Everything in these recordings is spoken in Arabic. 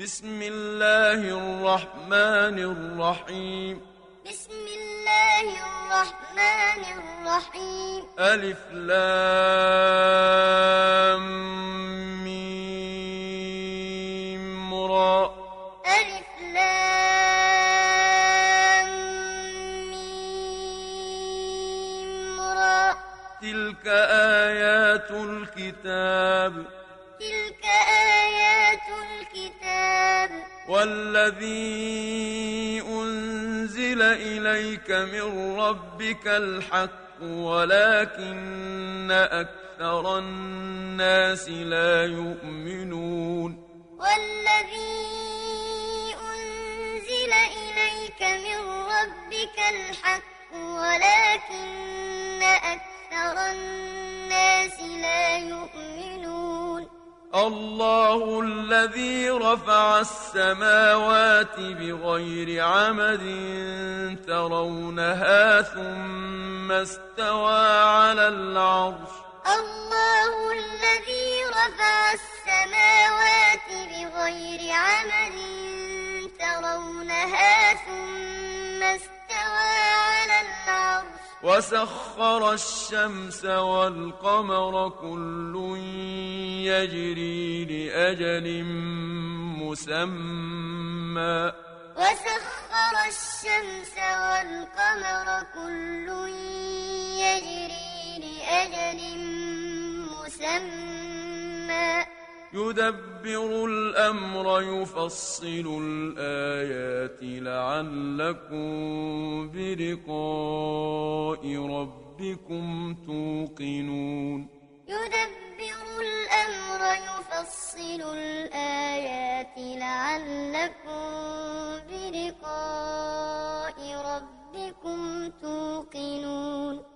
بسم الله الرحمن الرحيم. بسم الله الرحمن الرحيم. ألف لام. والذي أنزل إليك من ربك الحق ولكن أكثر الناس لا يؤمنون. والذي أنزل إليك من ربك الحق ولكن أكثر الناس لا يؤمنون. الله الذي رفع السماوات بغير عمد ترونها ثم استوى على العرش. الله الذي رفع السماوات بغير عمد ترونها ثم وسخر الشمس والقمر كل يجري لأجل مسمى. وسخر الشمس والقمر كل يجري لأجل مسمى. يدبر الأمر يفصل الآيات لعلكم بلقاء ربكم توقنون. يدبر الأمر يفصل الآيات لعلكم بلقاء ربكم توقنون.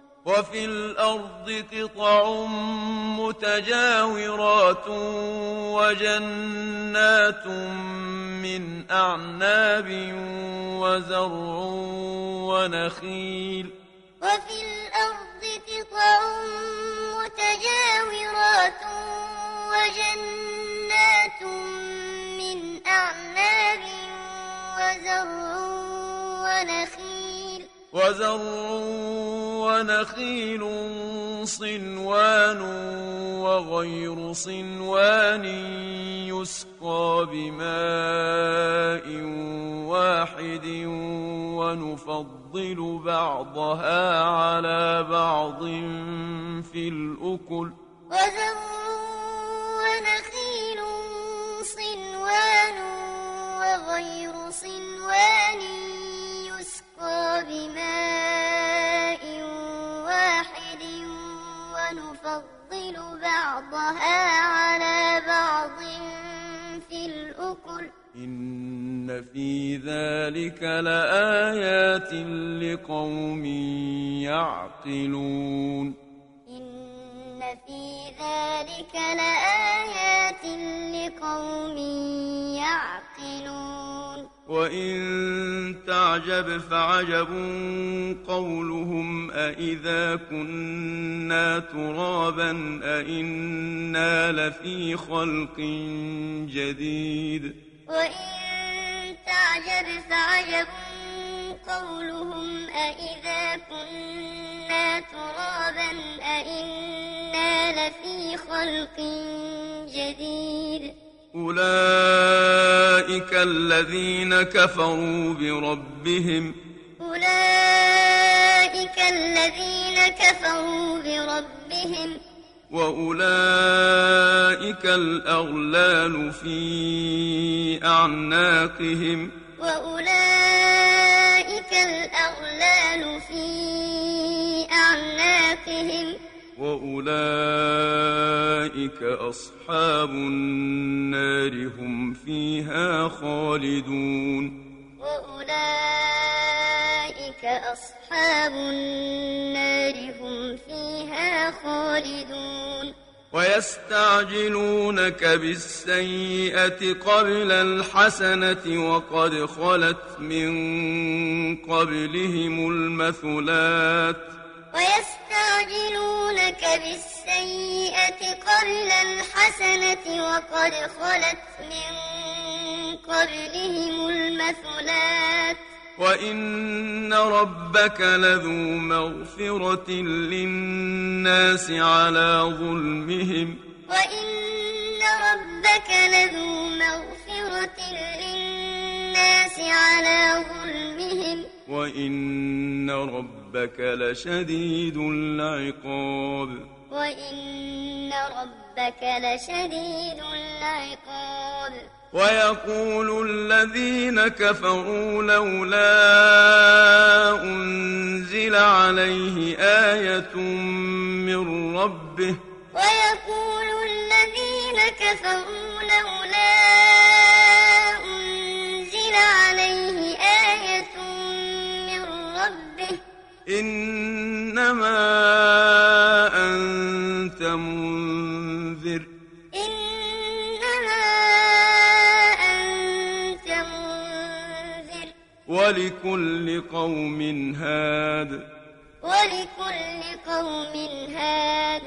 وفي الأرض قطع متجاورات وجنات من أعناب وزرع ونخيل. وفي الأرض قطع متجاورات وجنات من أعناب وزرع ونخيل. وزرع ونخيل صنوان وغير صنوان يسقى بماء واحد ونفضل بعضها على بعض في الأكل. ونخيل صنوان وغير صنوان يسقى بماء بعضها على بعض في الأكل. إن في ذلك لآيات لقوم يعقلون. إن في ذلك لآيات لقوم يعقلون. وإن تعجب فعجب قولهم أإذا كنا ترابا أإنا لفي خلق جديد. وإن تعجب فعجب قولهم أإذا كنا ترابا أإنا لفي خلق جديد. أولئك الذين كفروا بربهم. أولئك الذين كفروا بربهم. وأولئك الأغلال في أعناقهم. وأولئك الأغلال في أعناقهم. وأولئك أصحاب النار هم فيها خالدون وأولئك أصحاب النار هم فيها خالدون ويستعجلونك بالسيئة قبل الحسنة وقد خلت من قبلهم المثلات ويستعجلونك بالسيئة قبل الحسنة وقد خلت من قبلهم المثلات. وإن ربك لذو مغفرة للناس على ظلمهم. وإن ربك لذو مغفرة للناس على ظلمهم. وإن ربك لشديد العقاب وإن ربك لشديد العقاب ويقول الذين كفروا لولا أنزل عليه آية من ربه ويقول الذين كفروا لولا أنزل عليه إنما أنت منذر. إنما أنت منذر. ولكل قوم هاد. ولكل قوم هاد.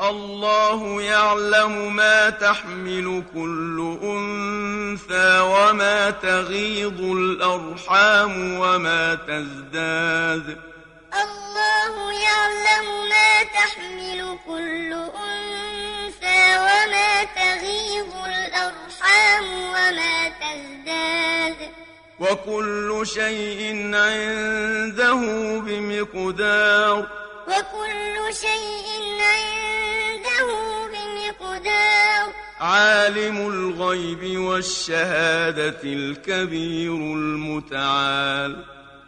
الله يعلم ما تحمل كل أنثى وما تغيض الأرحام وما تزداد. الله يعلم ما تحمل كل أنثى وما تغيض الأرحام وما تزداد. وكل شيء عنده بمقدار. وكل شيء عنده بمقدار. عالم الغيب والشهادة الكبير المتعال.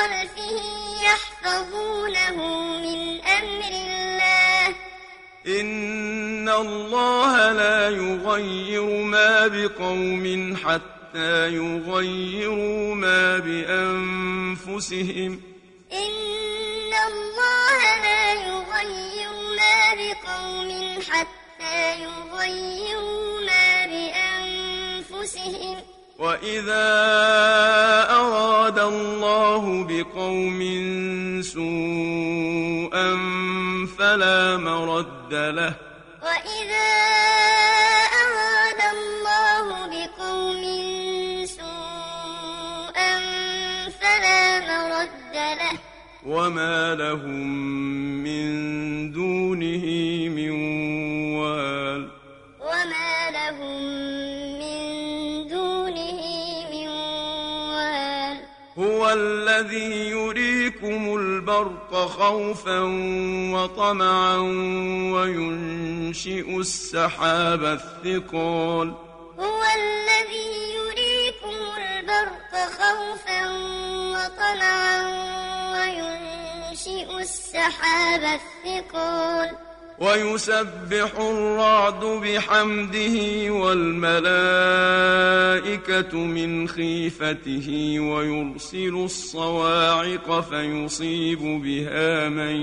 خلفه يحفظونه من أمر الله إن الله لا يغير ما بقوم حتى يغيروا ما بأنفسهم إن الله لا يغير ما بقوم حتى يغيروا ما بأنفسهم وإذا أراد الله بقوم سوءا فلا مرد له وإذا أراد الله بقوم سوءا فلا مرد له وما لهم من دونه الذي يريكم البرق خوفا وطمعا وينشئ السحاب الثقال. هو الذي يريكم خوفا وطمعا وينشئ السحاب الثقال. ويسبح الرعد بحمده والملائكة من خيفته ويرسل الصواعق فيصيب بها من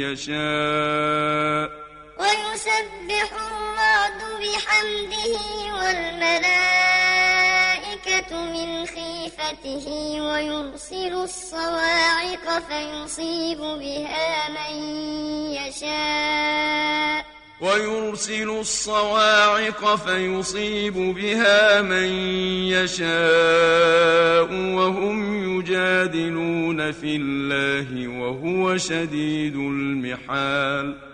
يشاء. ويسبح الرعد بحمده والملائكة من خيفته ويرسل الصواعق فيصيب بها من يشاء. ويرسل الصواعق فيصيب بها من يشاء وهم يجادلون في الله وهو شديد المحال.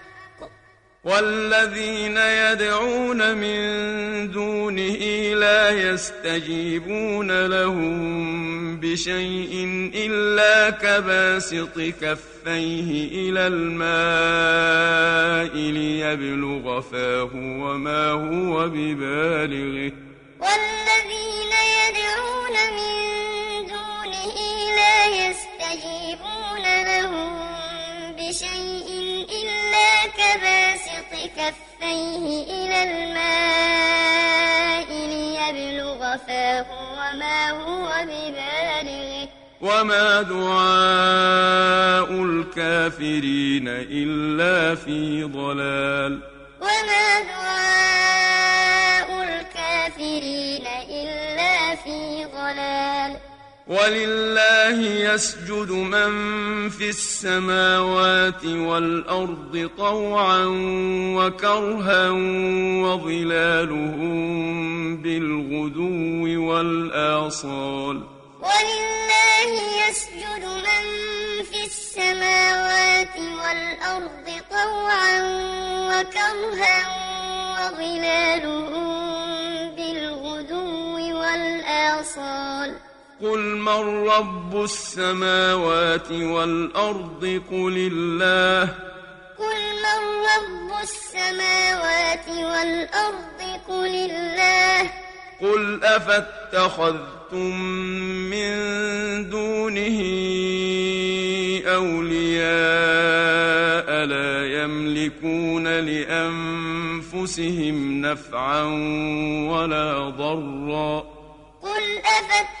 والذين يدعون من دونه لا يستجيبون لهم بشيء إلا كباسط كفيه إلى الماء ليبلغ فاه وما هو ببالغه. والذين يدعون من دونه لا يستجيبون لهم بشيء إلا كباسط كفيه إلى الماء ليبلغ فاه وما هو ببالغه. وما دعاء الكافرين إلا في ضلال. وما دعاء الكافرين إلا في ضلال. ولله يسجد من في السماوات والأرض طوعا وكرها وظلالهم بالغدو والآصال. ولله يسجد من في السماوات والأرض طوعا وكرها وظلالهم بالغدو والآصال. قل من رب السماوات والأرض قل الله قل من رب السماوات والأرض قل الله قل أفاتخذتم من دونه أولياء لا يملكون لأنفسهم نفعا ولا ضرا قل أفاتخذتم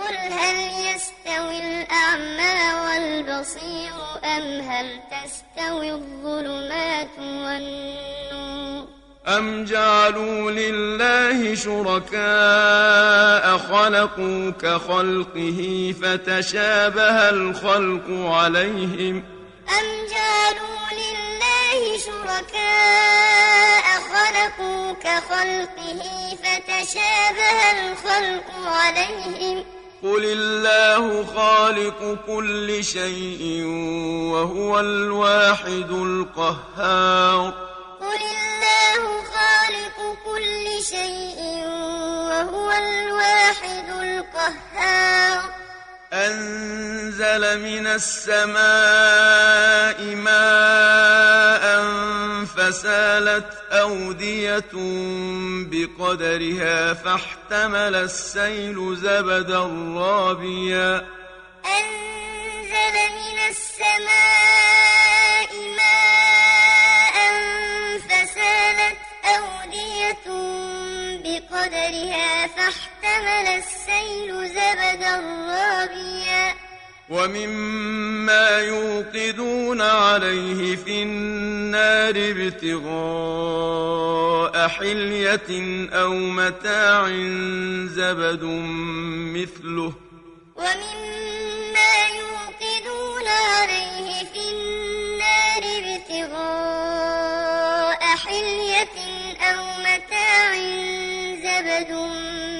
قل هل يستوي الأعمى والبصير أم هل تستوي الظلمات والنور؟ أم جعلوا لله شركاء خلقوا كخلقه فتشابه الخلق عليهم؟ أم جعلوا لله شركاء خلقوا كخلقه فتشابه الخلق عليهم؟ قل الله خالق كل شيء وهو الواحد القهار قل الله خالق كل شيء وهو الواحد القهار أنزل من السماء ماء فسالت أودية بقدرها فاحتمل السيل زبدا رابيا. أنزل من السماء ماء فسالت أودية بقدرها فاحتمل احتمل السيل زبدا رابيا. ومما يوقدون عليه في النار ابتغاء حلية أو متاع زبد مثله. ومما يوقدون عليه في النار ابتغاء حلية أو متاع زبد مثله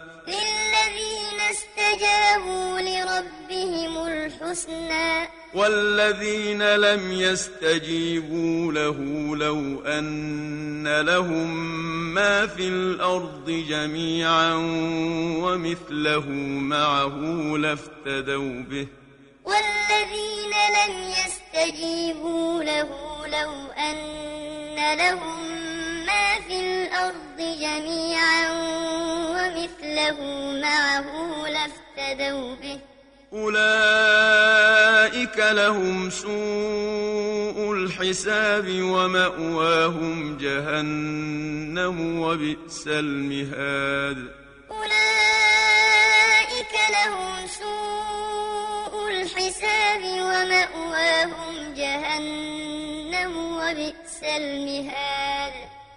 للذين استجابوا لربهم الحسنى. والذين لم يستجيبوا له لو أن لهم ما في الأرض جميعا ومثله معه لافتدوا به. والذين لم يستجيبوا له لو أن لهم ما في الأرض جميعا ومثله معه لافتدوا به. أولئك لهم سوء الحساب ومأواهم جهنم وبئس المهاد. أولئك لهم سوء الحساب ومأواهم جهنم وبئس المهاد.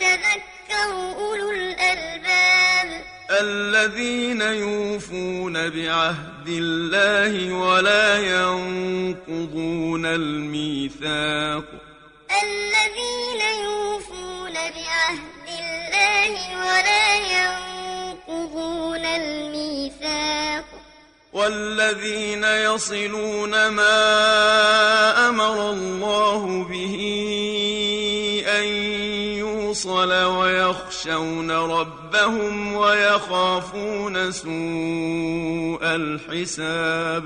يتذكر أولو الألباب. الذين يوفون بعهد الله ولا ينقضون الميثاق. الذين يوفون بعهد الله ولا ينقضون الميثاق. والذين يصلون ما أمر الله به يوصل ويخشون ربهم ويخافون سوء الحساب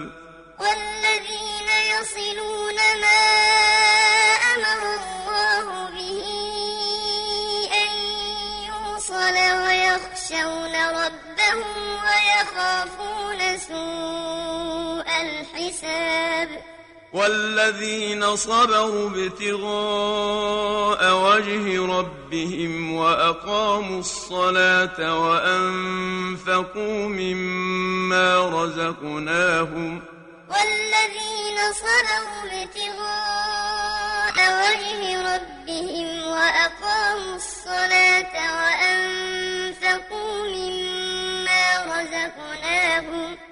والذين يصلون ما أمر الله به أن يوصل ويخشون ربهم ويخافون سوء الحساب والذين صبروا ابتغاء وجه ربهم وأقاموا الصلاة وأنفقوا مما رزقناهم والذين صبروا ابتغاء وجه ربهم وأقاموا الصلاة وأنفقوا مما رزقناهم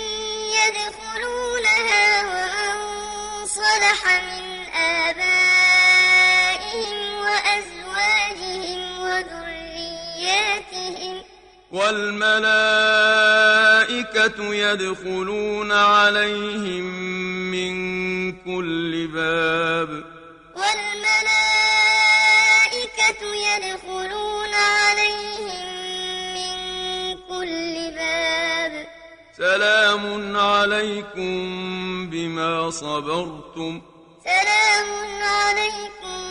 يدخلونها ومن صلح من آبائهم وأزواجهم وذرياتهم. والملائكة يدخلون عليهم من كل باب. سلام عليكم بما صبرتم. سلام عليكم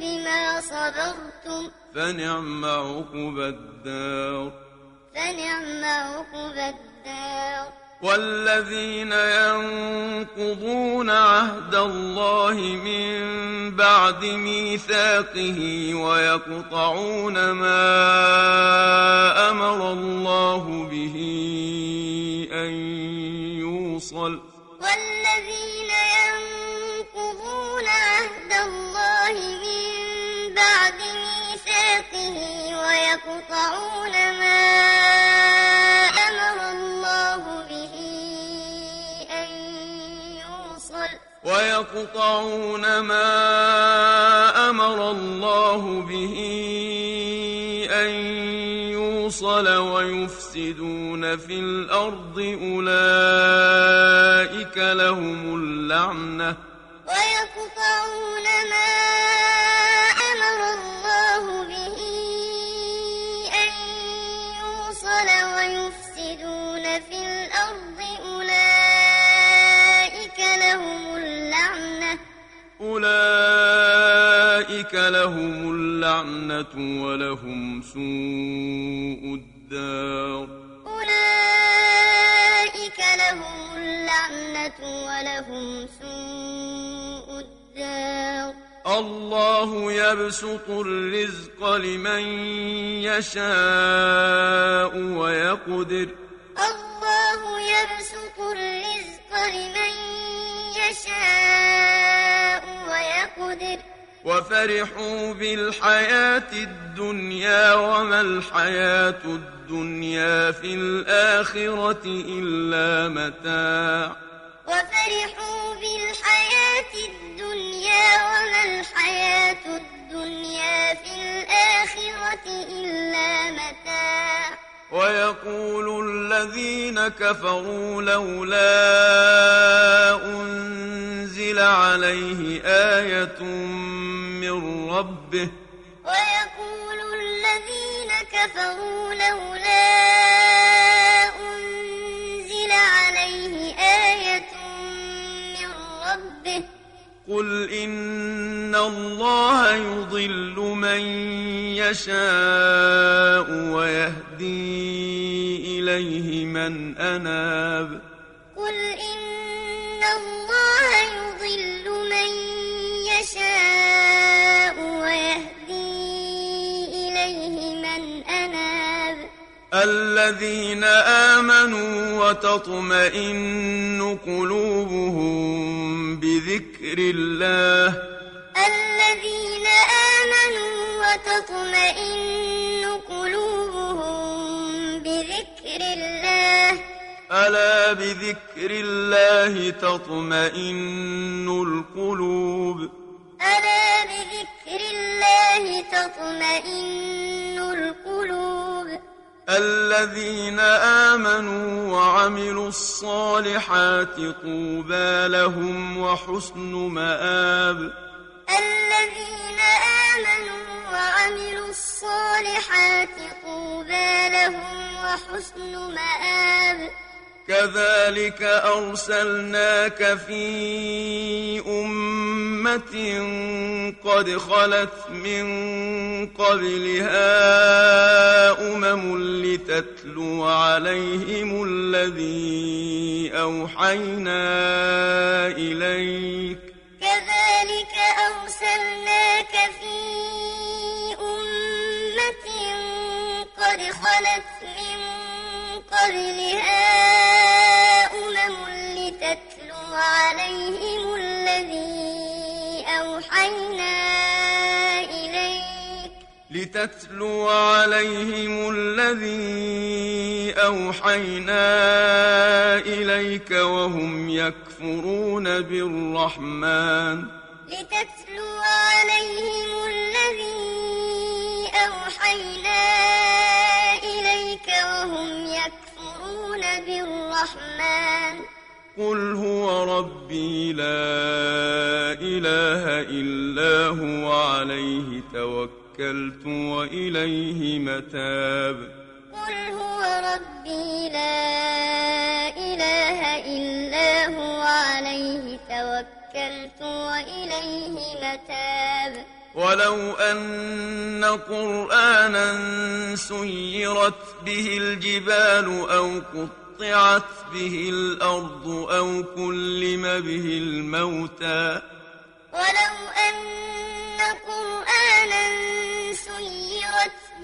بما صبرتم. فنعم عقبى الدار. فنعم عقبى الدار. والذين ينقضون عهد الله من بعد ميثاقه ويقطعون ما أمر الله به أن يوصل والذين ينقضون عهد الله من بعد ميثاقه ويقطعون ويقطعون ما أمر الله به أن يوصل ويفسدون في الأرض أولئك لهم اللعنة لهم اللعنة ولهم سوء الدار. أولئك لهم اللعنة ولهم سوء الدار. الله يبسط الرزق لمن يشاء ويقدر. الله يبسط الرزق لمن وفرحوا بالحياة الدنيا وما الحياة الدنيا في الآخرة إلا متاع. وفرحوا بالحياة الدنيا وما الحياة الدنيا في الآخرة إلا متاع. ويقول الذين كفروا لولا أنزل عليه آية من ربه. ويقول الذين كفروا لولا أنزل عليه آية من ربه. قل إن الله يضل من يشاء ويهدي إليه من أناب. قل إن الله يضل من يشاء ويهدي إليه من أناب. الذين آمنوا وتطمئن قلوبهم بذكر الله. الذين آمنوا وتطمئن قلوبهم ألا بذكر الله تطمئن القلوب؟ ألا بذكر الله تطمئن القلوب؟ الذين آمنوا وعملوا الصالحات طوبى لهم وحسن مآب. الذين آمنوا وعملوا الصالحات طوبى لهم وحسن مآب. كذلك أرسلناك في أمة قد خلت من قبلها أمم لتتلو عليهم الذي أوحينا إليك. كذلك أرسلناك في أمة قد خلت من قبلها لتتلو عليهم الذي أوحينا إليك وهم يكفرون بالرحمن. لتتلو عليهم الذي أوحينا إليك وهم يكفرون بالرحمن. قل هو ربي لا إله إلا هو عليه توكلت وإليه متاب. قل هو ربي لا إله إلا هو عليه توكلت وإليه متاب. ولو أن قرآنا سيرت به الجبال أو قطعت به الأرض أو كلم به الموتى. ولو أن قرآنا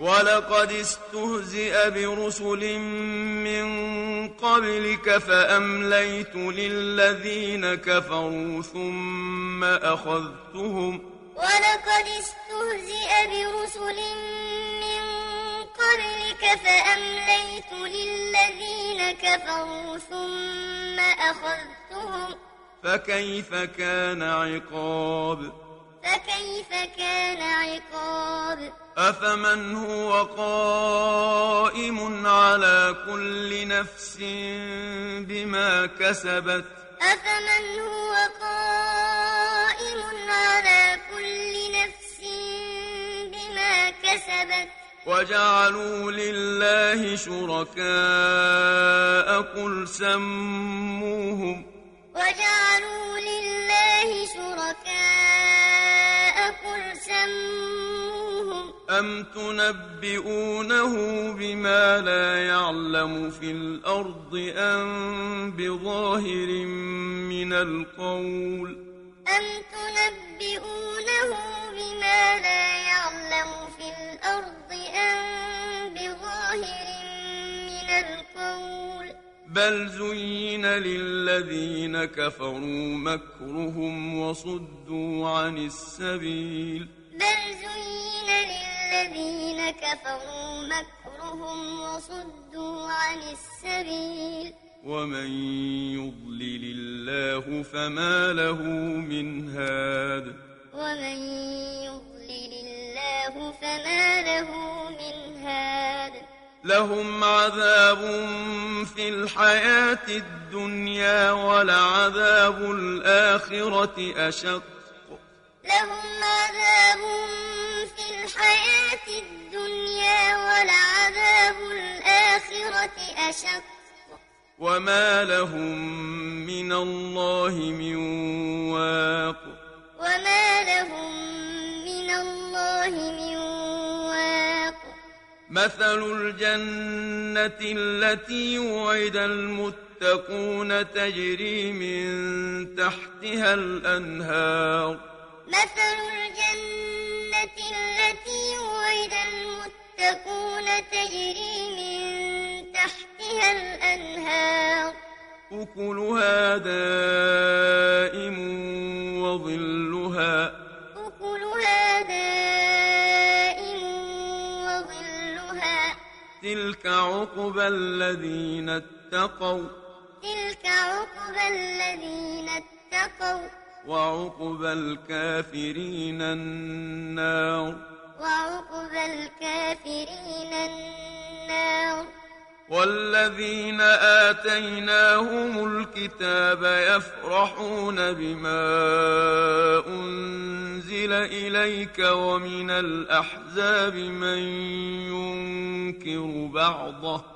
ولقد استهزئ برسل من قبلك فأمليت للذين كفروا ثم أخذتهم. ولقد استهزئ برسل من قبلك فأمليت للذين كفروا ثم أخذتهم. فكيف كان عقاب؟ فكيف كان عقاب؟ أفمن هو قائم على كل نفس بما كسبت؟ أفمن هو قائم على كل نفس بما كسبت؟ وجعلوا لله شركاء قل سموهم. وجعلوا لله شركاء سموهم أم تنبئونه بما لا يعلم في الأرض أم بظاهر من القول أم تنبئونه بما لا يعلم في الأرض أم بظاهر من القول بل زين للذين كفروا مكرهم وصدوا عن السبيل بل زين للذين كفروا مكرهم وصدوا عن السبيل ومن يضلل الله فما له من هاد ومن يضلل الله فما له من هاد لهم عذاب في الحياة الدنيا ولعذاب الآخرة أشق لهم عذاب في الحياة الدنيا ولعذاب الآخرة أشق. وما لهم من الله من واق. وما لهم من الله من واق. مثل الجنة التي وعد المتقون تجري من تحتها الأنهار. مثل الجنة التي وعد المتقون تجري من تحتها الأنهار. أكلها دائم وظلها. أكلها دائم وظلها. تلك عقبى الذين اتقوا. تلك عقبى الذين اتقوا. وعقبى الكافرين النار. وعقبى الكافرين النار. والذين آتيناهم الكتاب يفرحون بما أنزل أنزل إليك ومن الأحزاب من ينكر بعضه.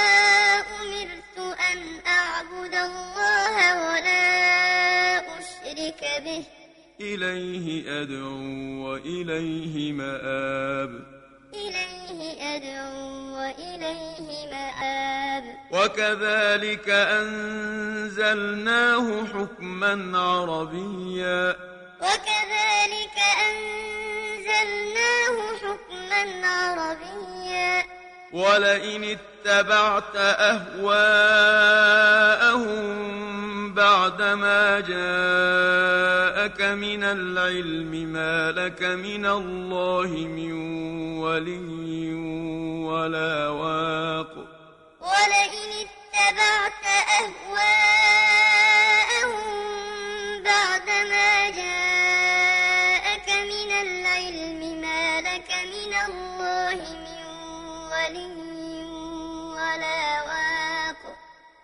إليه أدعو وإليه مآب. إليه أدعو وإليه مآب. وكذلك أنزلناه حكما عربيا. وكذلك أنزلناه حكما عربيا. ولئن اتبعت أهواءهم بعدما جاءك من العلم ما لك من الله من ولي ولا واق. ولئن اتبعت أهواءهم بعدما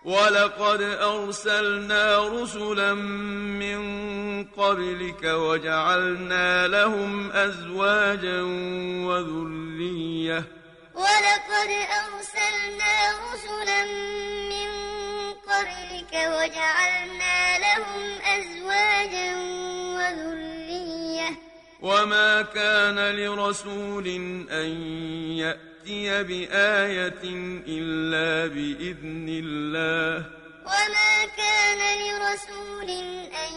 ولقد أرسلنا رسلا من قبلك وجعلنا لهم أزواجا وذرية. ولقد أرسلنا رسلا من قبلك وجعلنا لهم أزواجا وذرية. وما كان لرسول أن يأتي بآية إلا بإذن الله. وما كان لرسول أن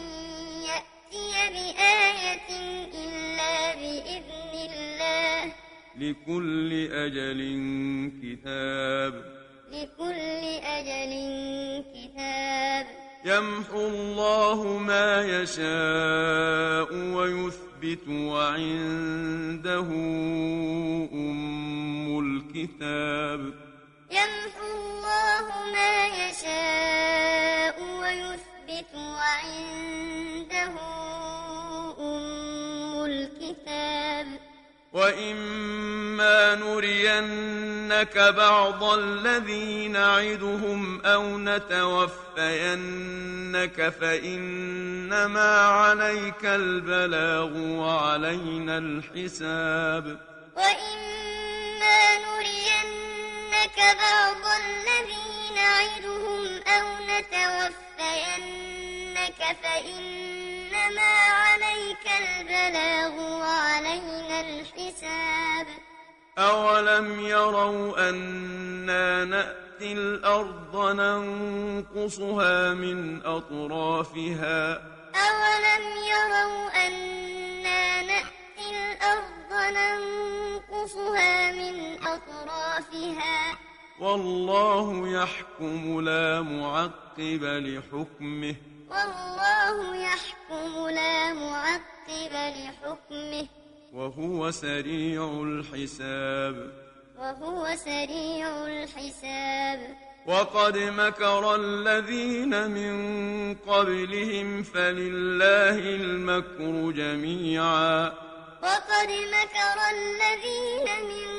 يأتي بآية إلا بإذن الله. لكل أجل كتاب. لكل أجل كتاب. يمحو الله ما يشاء ويثبت وعنده أم الكتاب. يمحو الله ما يشاء ويثبت وعنده وإما نرينك بعض الذي نعدهم أو نتوفينك فإنما عليك البلاغ وعلينا الحساب وإما نرينك بعض الذي نعدهم أو نتوفينك فإنما عليك البلاغ وعلينا الحساب. أولم يروا أنا نأتي الأرض ننقصها من أطرافها؟ أولم يروا أنا نأتي الأرض ننقصها من أطرافها؟ والله يحكم لا معقب لحكمه. والله يحكم لا معقب لحكمه. وهو سريع الحساب. وهو سريع الحساب. وقد مكر الذين من قبلهم فلله المكر جميعا. وقد مكر الذين من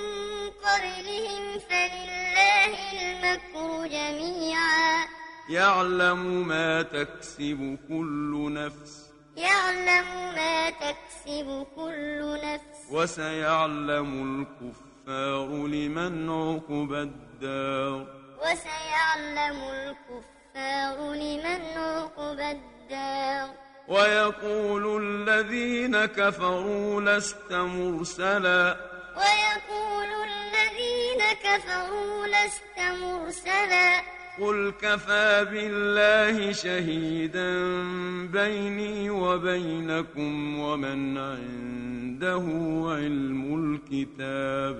قبلهم فلله المكر جميعا. يعلم ما تكسب كل نفس. يعلم ما تكسب كل نفس. وسيعلم الكفار لمن عقب الدار. وسيعلم الكفار لمن عقب الدار. ويقول الذين كفروا لست مرسلا. ويقول الذين كفروا لست مرسلا. قل كفى بالله شهيدا بيني وبينكم ومن عنده علم الكتاب.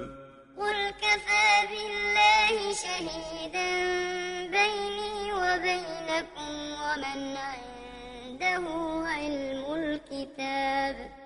قل كفى بالله شهيدا بيني وبينكم ومن عنده علم الكتاب.